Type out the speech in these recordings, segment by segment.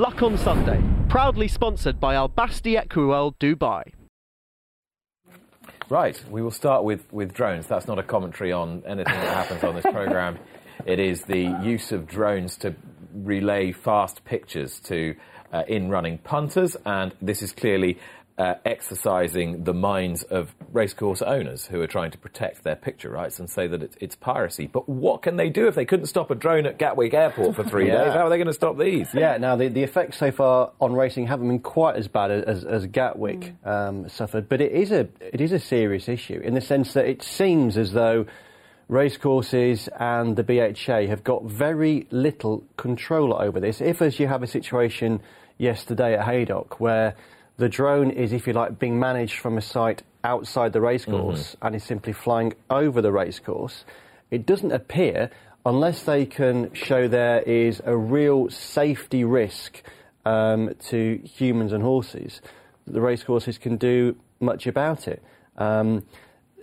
Luck on Sunday, proudly sponsored by Al Basti Equiworld Dubai. Right, we will start with, with drones. That's not a commentary on anything that happens on this programme. It is the use of drones to relay fast pictures to uh, in running punters, and this is clearly uh, exercising the minds of racecourse owners who are trying to protect their picture rights and say that it's, it's piracy. But what can they do if they couldn't stop a drone at Gatwick Airport for three Yeah. days? How are they going to stop these? Yeah, now the, the effects so far on racing haven't been quite as bad as, as Gatwick um, suffered, but it is a it is a serious issue in the sense that it seems as though racecourses and the BHA have got very little control over this. If, as you have a situation yesterday at Haydock, where the drone is, if you like, being managed from a site outside the racecourse and is simply flying over the racecourse, it doesn't appear, unless they can show there is a real safety risk um, to humans and horses, that the racecourses can do much about it. Um,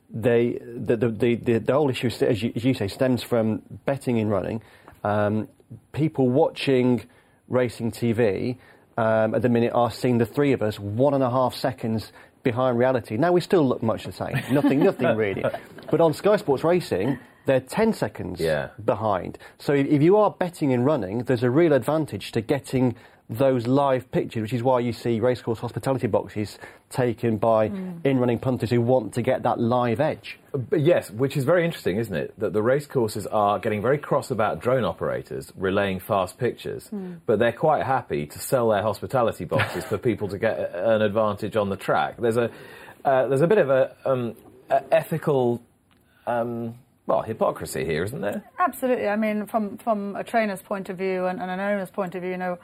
they, the, the, the, the, the whole issue, as you, as you say, stems from betting in running. Um, people watching racing TV um, at the minute are seeing the three of us one and a half seconds behind reality. Now we still look much the same, nothing, nothing really. But on Sky Sports Racing, they're 10 seconds Yeah. behind. So if if you are betting and running, there's a real advantage to getting those live pictures, which is why you see racecourse hospitality boxes taken by in-running punters who want to get that live edge. But yes, which is very interesting, isn't it? That the racecourses are getting very cross about drone operators relaying fast pictures, but they're quite happy to sell their hospitality boxes for people to get an advantage on the track. There's a uh, there's a bit of a, um, a ethical um, well hypocrisy here, isn't there? Absolutely. I mean, from from a trainer's point of view and, and an owner's point of view, you know,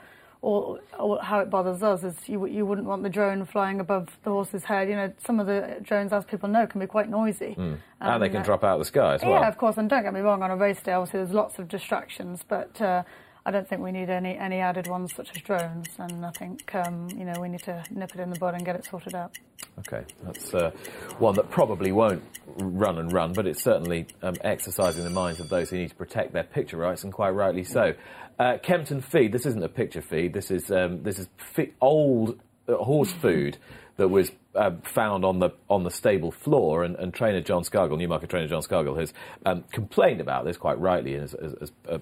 all, all, how it bothers us is you you wouldn't want the drone flying above the horse's head. You know, some of the drones, as people know, can be quite noisy. and they can uh, drop out of the sky as well. Yeah, of course. And don't get me wrong, on a race day, obviously, there's lots of distractions, but. Uh, I don't think we need any, any added ones such as drones, and I think um, you know we need to nip it in the bud and get it sorted out. Okay, that's uh, one that probably won't run and run, but it's certainly um, exercising the minds of those who need to protect their picture rights, and quite rightly so. Uh, Kempton feed. This isn't a picture feed. This is um, this is fi- old uh, horse food that was uh, found on the on the stable floor, and, and trainer Jon Scargill, Newmarket trainer Jon Scargill, has um, complained about this quite rightly, and has, has, has uh,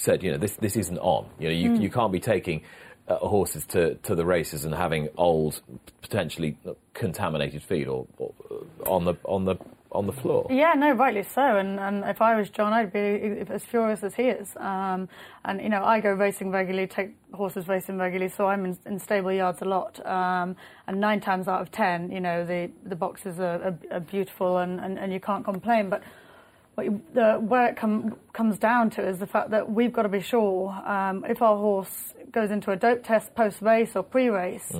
said, you know, this this isn't on. You know, you, you can't be taking uh, horses to, to the races and having old, potentially contaminated feed or, or uh, on the on the on the floor. Yeah, no, rightly so. And, and if I was Jon, I'd be as furious as he is. Um, and, you know, I go racing regularly, take horses racing regularly, so I'm in, in stable yards a lot. Um, and nine times out of ten, you know, the, the boxes are, are, are beautiful and, and, and you can't complain. But what the, where it com, comes down to is the fact that we've got to be sure um, if our horse goes into a dope test post race or pre race.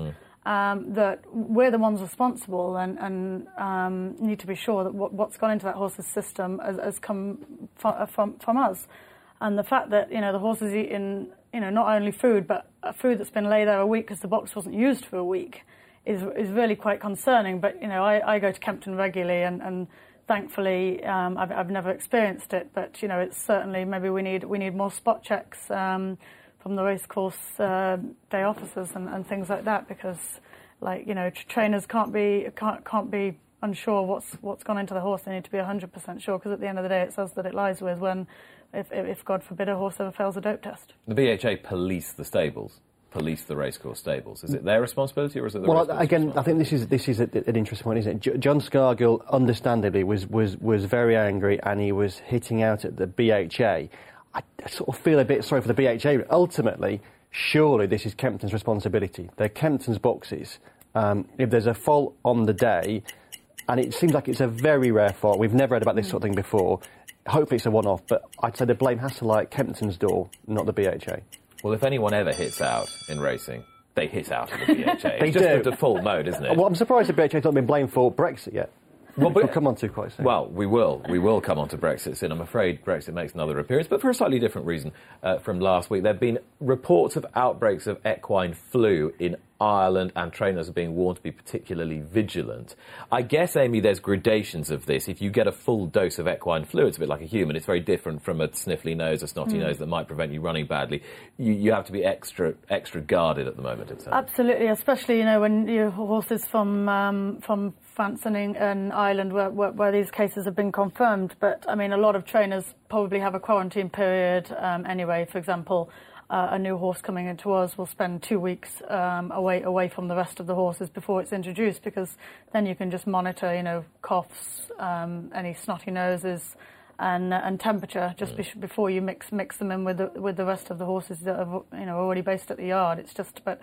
Um, that we're the ones responsible and, and um, need to be sure that what, what's gone into that horse's system has, has come from, from, from us. And the fact that you know the horse is eating you know not only food but food that's been laid there a week because the box wasn't used for a week is is really quite concerning. But you know I, I go to Kempton regularly and, and thankfully um, I've, I've never experienced it. But you know it's certainly maybe we need we need more spot checks um, from the racecourse uh, day officers and, and things like that because like you know tr- trainers can't be can't can't be unsure what's what's gone into the horse. They need to be 100% sure because at the end of the day it's us that it lies with when if, if, if God forbid a horse ever fails a dope test. The BHA police the stables, police the racecourse stables. Is it their responsibility or is it the Well, again, I think this is this is a, an interesting point, isn't it? J- Jon Scargill, understandably, was, was was very angry and he was hitting out at the BHA. I, I sort of feel a bit sorry for the BHA. Ultimately, surely this is Kempton's responsibility. They're Kempton's boxes. Um, if there's a fault on the day, and it seems like it's a very rare fault, we've never heard about this sort of thing before. Hopefully, it's a one-off, but I'd say the blame has to lie at Kempton's door, not the BHA. Well, if anyone ever hits out in racing, they hit out in the BHA. They it's just do. the default mode, isn't it? Well, I'm surprised the BHA's not been blamed for Brexit yet. Well, but- we'll come on to quite soon. Well, we will. We will come on to Brexit soon. I'm afraid Brexit makes another appearance, but for a slightly different reason uh, from last week. There have been reports of outbreaks of equine flu in Ireland, and trainers are being warned to be particularly vigilant. I guess, Amy, there's gradations of this. If you get a full dose of equine flu, it's a bit like a human. It's very different from a sniffly nose, a snotty nose that might prevent you running badly. You, you have to be extra extra guarded at the moment. It sounds. Absolutely, especially you know when you horses from um, from France and, and Ireland where, where, where these cases have been confirmed. But I mean, a lot of trainers probably have a quarantine period um, anyway. For example, uh, a new horse coming into us will spend two weeks um, away away from the rest of the horses before it's introduced, because then you can just monitor, you know, coughs, um, any snotty noses. And, and temperature just be- before you mix mix them in with the with the rest of the horses that are you know already based at the yard. It's just but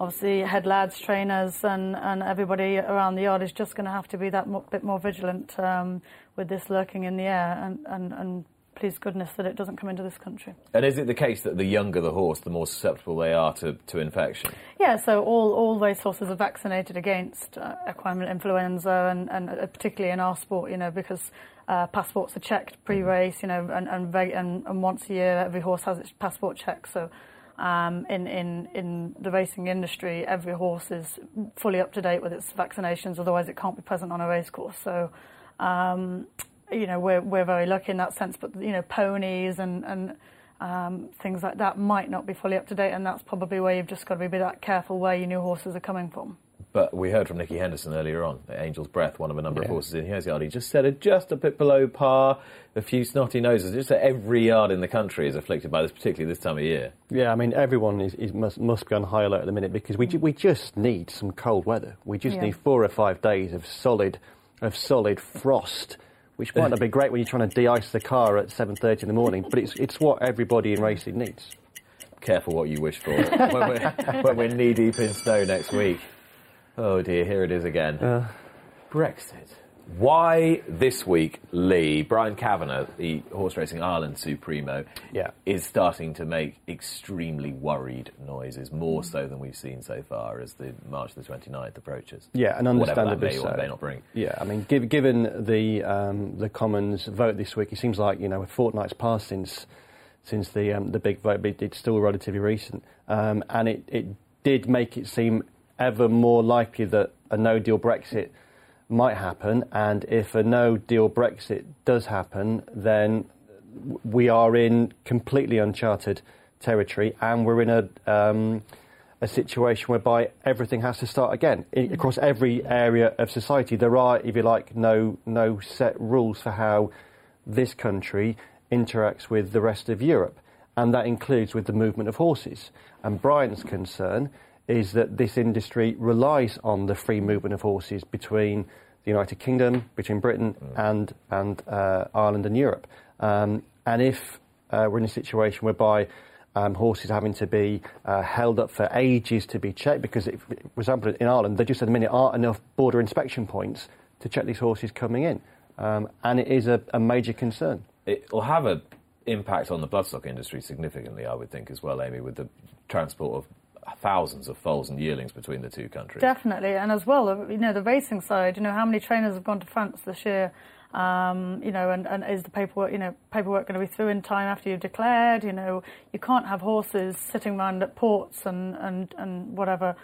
obviously head lads, trainers, and, and everybody around the yard is just going to have to be that mo- bit more vigilant um, with this lurking in the air. And, and, and please goodness that it doesn't come into this country. And is it the case that the younger the horse, the more susceptible they are to, to infection? Yeah, so all, all race horses are vaccinated against uh, equine influenza, and, and uh, particularly in our sport, you know, because uh, passports are checked pre-race, you know, and, and, and, and once a year every horse has its passport checked. So um, in, in, in the racing industry, every horse is fully up to date with its vaccinations, otherwise it can't be present on a race course. So, um, you know, we're, we're very lucky in that sense, but, you know, ponies and, and um, things like that might not be fully up to date, and that's probably where you've just got to be a bit that careful where your new horses are coming from. But we heard from Nicky Henderson earlier on, that Angel's Breath, one of a number of horses in his yard. He just said it just a bit below par, a few snotty noses. Just that every yard in the country is afflicted by this, particularly this time of year. Yeah, I mean, everyone is, is must, must be on high alert at the minute because we, ju- we just need some cold weather. We just Yeah. need four or five days of solid, of solid frost, which might not be great when you're trying to de-ice the car at 7.30 in the morning, but it's, it's what everybody in racing needs. Careful what you wish for when, we're, when we're knee deep in snow next week. Oh dear, here it is again. Uh. Brexit. Why this week, Lee, Brian Kavanagh, the Horse Racing Ireland Supremo, Yeah. is starting to make extremely worried noises, more so than we've seen so far as the March the 29th approaches. Yeah, and understandably may or so. may not bring. Yeah, I mean, giv given the um, the Commons vote this week, it seems like you know a fortnight's passed since since the um, the big vote, but it's still relatively recent, um, and it, it did make it seem ever more likely that a no deal Brexit might happen, and if a no deal Brexit does happen, then we are in completely uncharted territory, and we're in a um, a situation whereby everything has to start again I- across every area of society. There are, if you like, no no set rules for how this country interacts with the rest of Europe, and that includes with the movement of horses. And Brian's concern is that this industry relies on the free movement of horses between the United Kingdom, between Britain and and uh, Ireland and Europe. Um, and if uh, we're in a situation whereby um, horses having to be uh, held up for ages to be checked, because, if, for example, in Ireland, there just at the minute aren't enough border inspection points to check these horses coming in, um, and it is a, a major concern. It will have an impact on the bloodstock industry significantly, I would think, as well, Amy, with the transport of thousands of foals and yearlings between the two countries. Definitely, and as well, uh, you know, the racing side. You know, how many trainers have gone to France this year? Um, you know, and, and is the paperwork, you know, paperwork going to be through in time after you've declared? You know, you can't have horses sitting around at ports and and and whatever,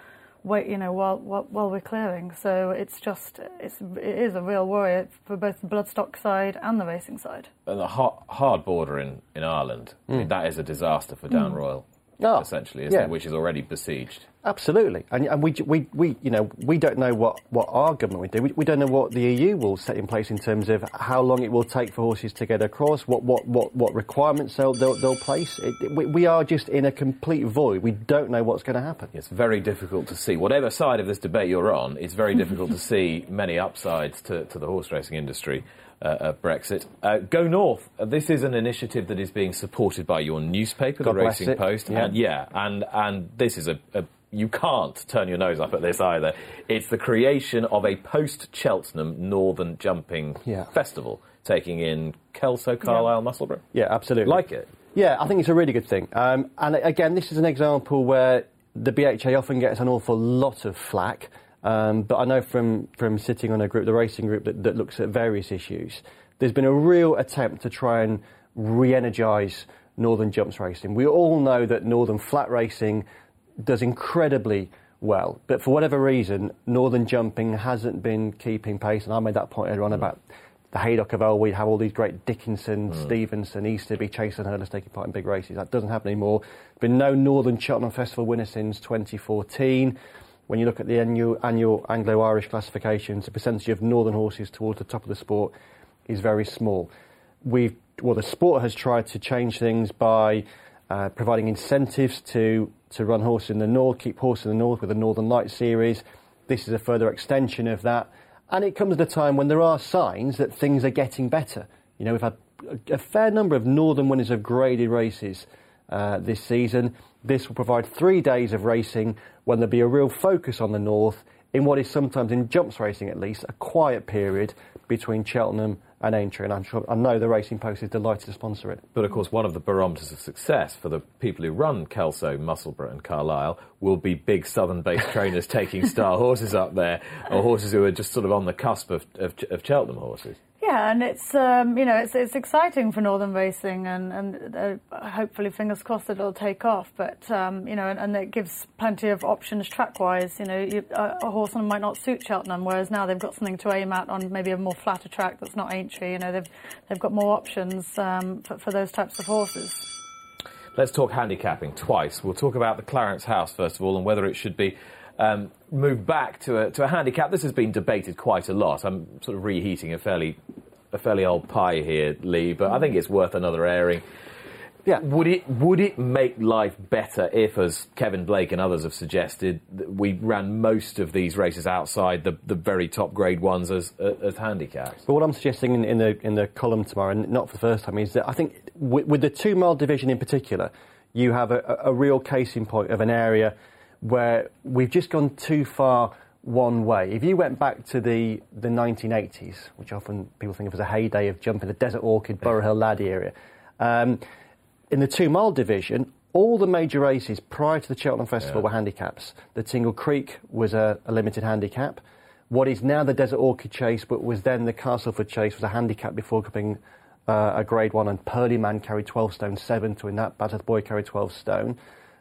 wait, you know, while while, while we're clearing. So it's just, it's it is a real worry for both the bloodstock side and the racing side. and the hard, hard border in, in Ireland, I mean, that is a disaster for Down Royal, Oh, essentially, isn't yeah. it? Which is already besieged. Absolutely, and, and we, we, we, you know, we don't know what, what our government would do. We, we don't know what the EU will set in place in terms of how long it will take for horses to get across, what, what, what, what requirements they'll, they'll, they'll place. It, it- we, we are just in a complete void. We don't know what's going to happen. It's very difficult to see. Whatever side of this debate you're on, it's very difficult to see many upsides to, to the horse racing industry uh, of Brexit. Uh, Go North. Uh, this is an initiative that is being supported by your newspaper, God the Racing it. Post. Yeah. And yeah, and, and this is a, a you can't turn your nose up at this either. It's the creation of a post Cheltenham Northern Jumping Yeah. Festival, taking in Kelso, Carlisle, Musselburgh. Yeah, absolutely. Like it. Yeah, I think it's a really good thing. Um, and again, this is an example where the BHA often gets an awful lot of flack Um, but I know from, from sitting on a group, the racing group, that, that looks at various issues, there's been a real attempt to try and re energise Northern Jumps racing. We all know that Northern Flat Racing does incredibly well, but for whatever reason, Northern Jumping hasn't been keeping pace, and I made that point earlier on mm. about the Haydock of old, we'd have all these great Dickinson, mm. Stephenson, Easterby, Chase and hurdlers taking part in big races. That doesn't happen anymore. There's been no Northern Cheltenham Festival winner since 2014. When you look at the annual, annual Anglo-Irish classifications, the percentage of Northern horses towards the top of the sport is very small. We've, well, the sport has tried to change things by uh, providing incentives to, to run horses in the north, keep horses in the north with the Northern Light series. This is a further extension of that. And it comes at a time when there are signs that things are getting better. You know, we've had a, a fair number of northern winners of graded races uh, this season. This will provide three days of racing when there'll be a real focus on the north in what is sometimes, in jumps racing at least, a quiet period between Cheltenham and Aintree, and I'm sure I know the Racing Post is delighted to sponsor it. But of course, one of the barometers of success for the people who run Kelso, Musselburgh, and Carlisle will be big southern-based trainers taking star horses up there, or horses who are just sort of on the cusp of, of, of Cheltenham horses. Yeah, and it's um, you know it's it's exciting for Northern Racing, and and uh, hopefully fingers crossed it'll take off. But um, you know, and, and, it gives plenty of options track-wise. You know, you, a, a horse might not suit Cheltenham, whereas now they've got something to aim at on maybe a more flatter track that's not Aintree. You know, they've they've got more options um, for, for those types of horses. Let's talk handicapping twice. We'll talk about the Clarence House first of all, and whether it should be um, move back to a, to a handicap. This has been debated quite a lot. I'm sort of reheating a fairly a fairly old pie here, Lee, but I think it's worth another airing. Yeah. Would it would it make life better if, as Kevin Blake and others have suggested, we ran most of these races outside the, the very top grade ones as as handicaps? But what I'm suggesting in, in the in the column tomorrow, and not for the first time, is that I think with, with the two mile division in particular, you have a, a real case in point of an area where we've just gone too far one way. If you went back to the, the 1980s, which often people think of as a heyday of jumping the Desert Orchid, Burrough Hill Laddie area, um, in the two mile division, all the major races prior to the Cheltenham Festival yeah. were handicaps. The Tingle Creek was a, a, limited handicap. What is now the Desert Orchid Chase, but was then the Castleford Chase, was a handicap before becoming uh, a Grade One. And Pearlyman carried 12 stone seven to win that. Bassett Boy carried 12 stone.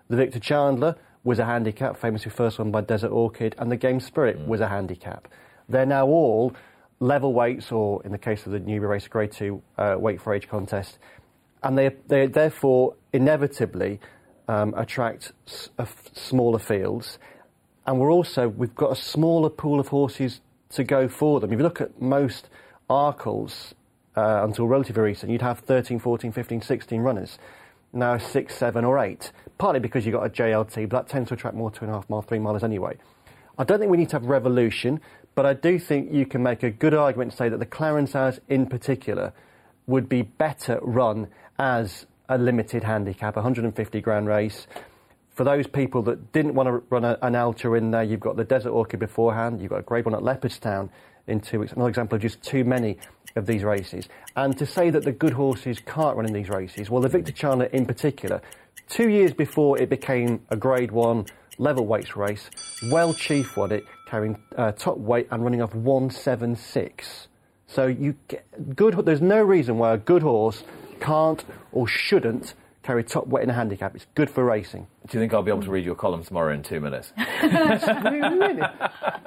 The Victor Chandler was a handicap, famously first won by Desert Orchid, and the Game Spirit mm. was a handicap. They're now all level weights, or in the case of the Newbury Race, Grade 2 uh, weight for age contest, and they, they therefore inevitably um, attract s- uh, smaller fields. And we're also, we've got a smaller pool of horses to go for them. If you look at most Arkles uh, until relatively recent, you'd have 13, 14, 15, 16 runners now six, seven, or eight. Partly because you've got a JLT, but that tends to attract more two and a half mile, three milers anyway. I don't think we need to have revolution, but I do think you can make a good argument to say that the Clarence House in particular would be better run as a limited handicap, a 150 grand race. For those people that didn't want to run a, an Altior in there, you've got the Desert Orchid beforehand, you've got a great one at Leopardstown in two weeks. Another example of just too many of these races. And to say that the good horses can't run in these races, well, the Victor Chandler in particular, two years before it became a Grade 1 level weights race, Well Chief won it, carrying uh, top weight and running off 176. So you get good. There's no reason why a good horse can't or shouldn't carry top weight in a handicap. It's good for racing. Do you think I'll be able to read your column tomorrow in two minutes? really?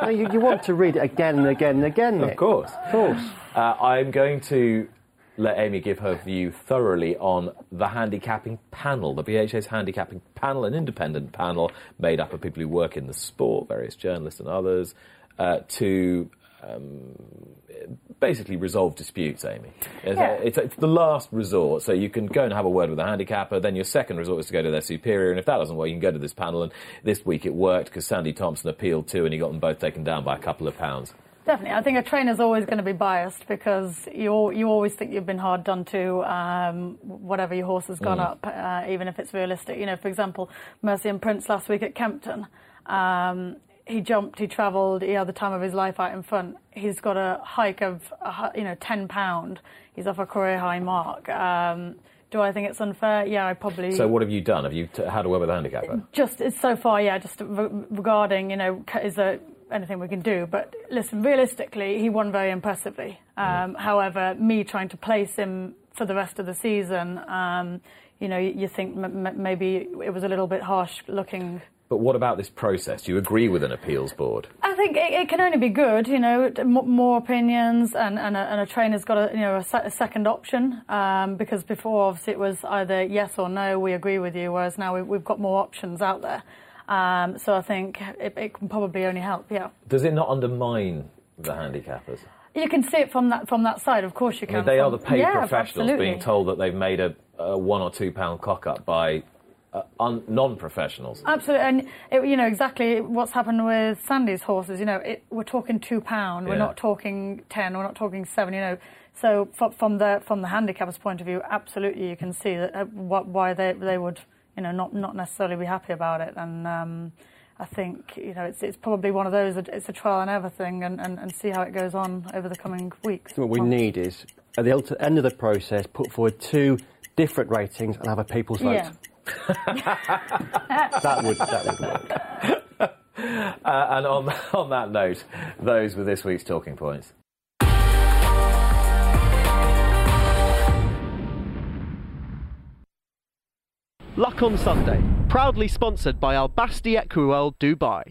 No, you, you, want to read it again and again and again, Nick. Of course. Of course. Uh, I'm going to let Amy give her view thoroughly on the handicapping panel, the BHA's handicapping panel, an independent panel made up of people who work in the sport, various journalists and others, uh, to um, basically resolve disputes, Amy. It's, yeah. it's, it's, the last resort, so you can go and have a word with a handicapper. Then your second resort is to go to their superior, and if that doesn't work, you can go to this panel. And this week it worked because Sandy Thomson appealed too, and he got them both taken down by a couple of pounds. Definitely, I think a trainer's always going to be biased because you you always think you've been hard done to, um, whatever your horse has gone mm. up, uh, even if it's realistic. You know, for example, Mercian Prince last week at Kempton. Um, he jumped, he travelled, he had the time of his life out in front. He's got a hike of, you know, ten pound. He's off a career high mark. Um, do I think it's unfair? Yeah, I probably. So what have you done? Have you t- had a word with the handicapper? Just so far, yeah. Just re- regarding, you know, is there anything we can do. But listen, realistically, he won very impressively. Um, However, me trying to place him for the rest of the season, um, you know, you, you think m- m- maybe it was a little bit harsh looking. But what about this process? Do you agree with an appeals board? I think it, it can only be good, you know, more opinions and, and, a, and a trainer's got a, you know, a, se- a second option um, because before obviously it was either yes or no, we agree with you, whereas now we, we've got more options out there. Um, so I think it, it can probably only help, yeah. Does it not undermine the handicappers? You can see it from that from that side, of course you I can. mean, they are the paid yeah, professionals absolutely. being told that they've made a, a one or two pound cock up by uh, un- non-professionals. Absolutely, and it, you know exactly what's happened with Sandy's horses. You know, it, we're talking two pound. We're Yeah. not talking ten. We're not talking seven. You know, so f- from the from the handicappers' point of view, absolutely, you can see that uh, what, why they they would you know not not necessarily be happy about it. And um, I think you know it's it's probably one of those. that It's a trial and error thing, and, and, and see how it goes on over the coming weeks. What we months. need is, at the end of the process, put forward two different ratings and have a people's vote. Yeah. That would that would work. Uh, and on, on that note, those were this week's talking points. Luck on Sunday, proudly sponsored by Al Basti Equiworld Dubai.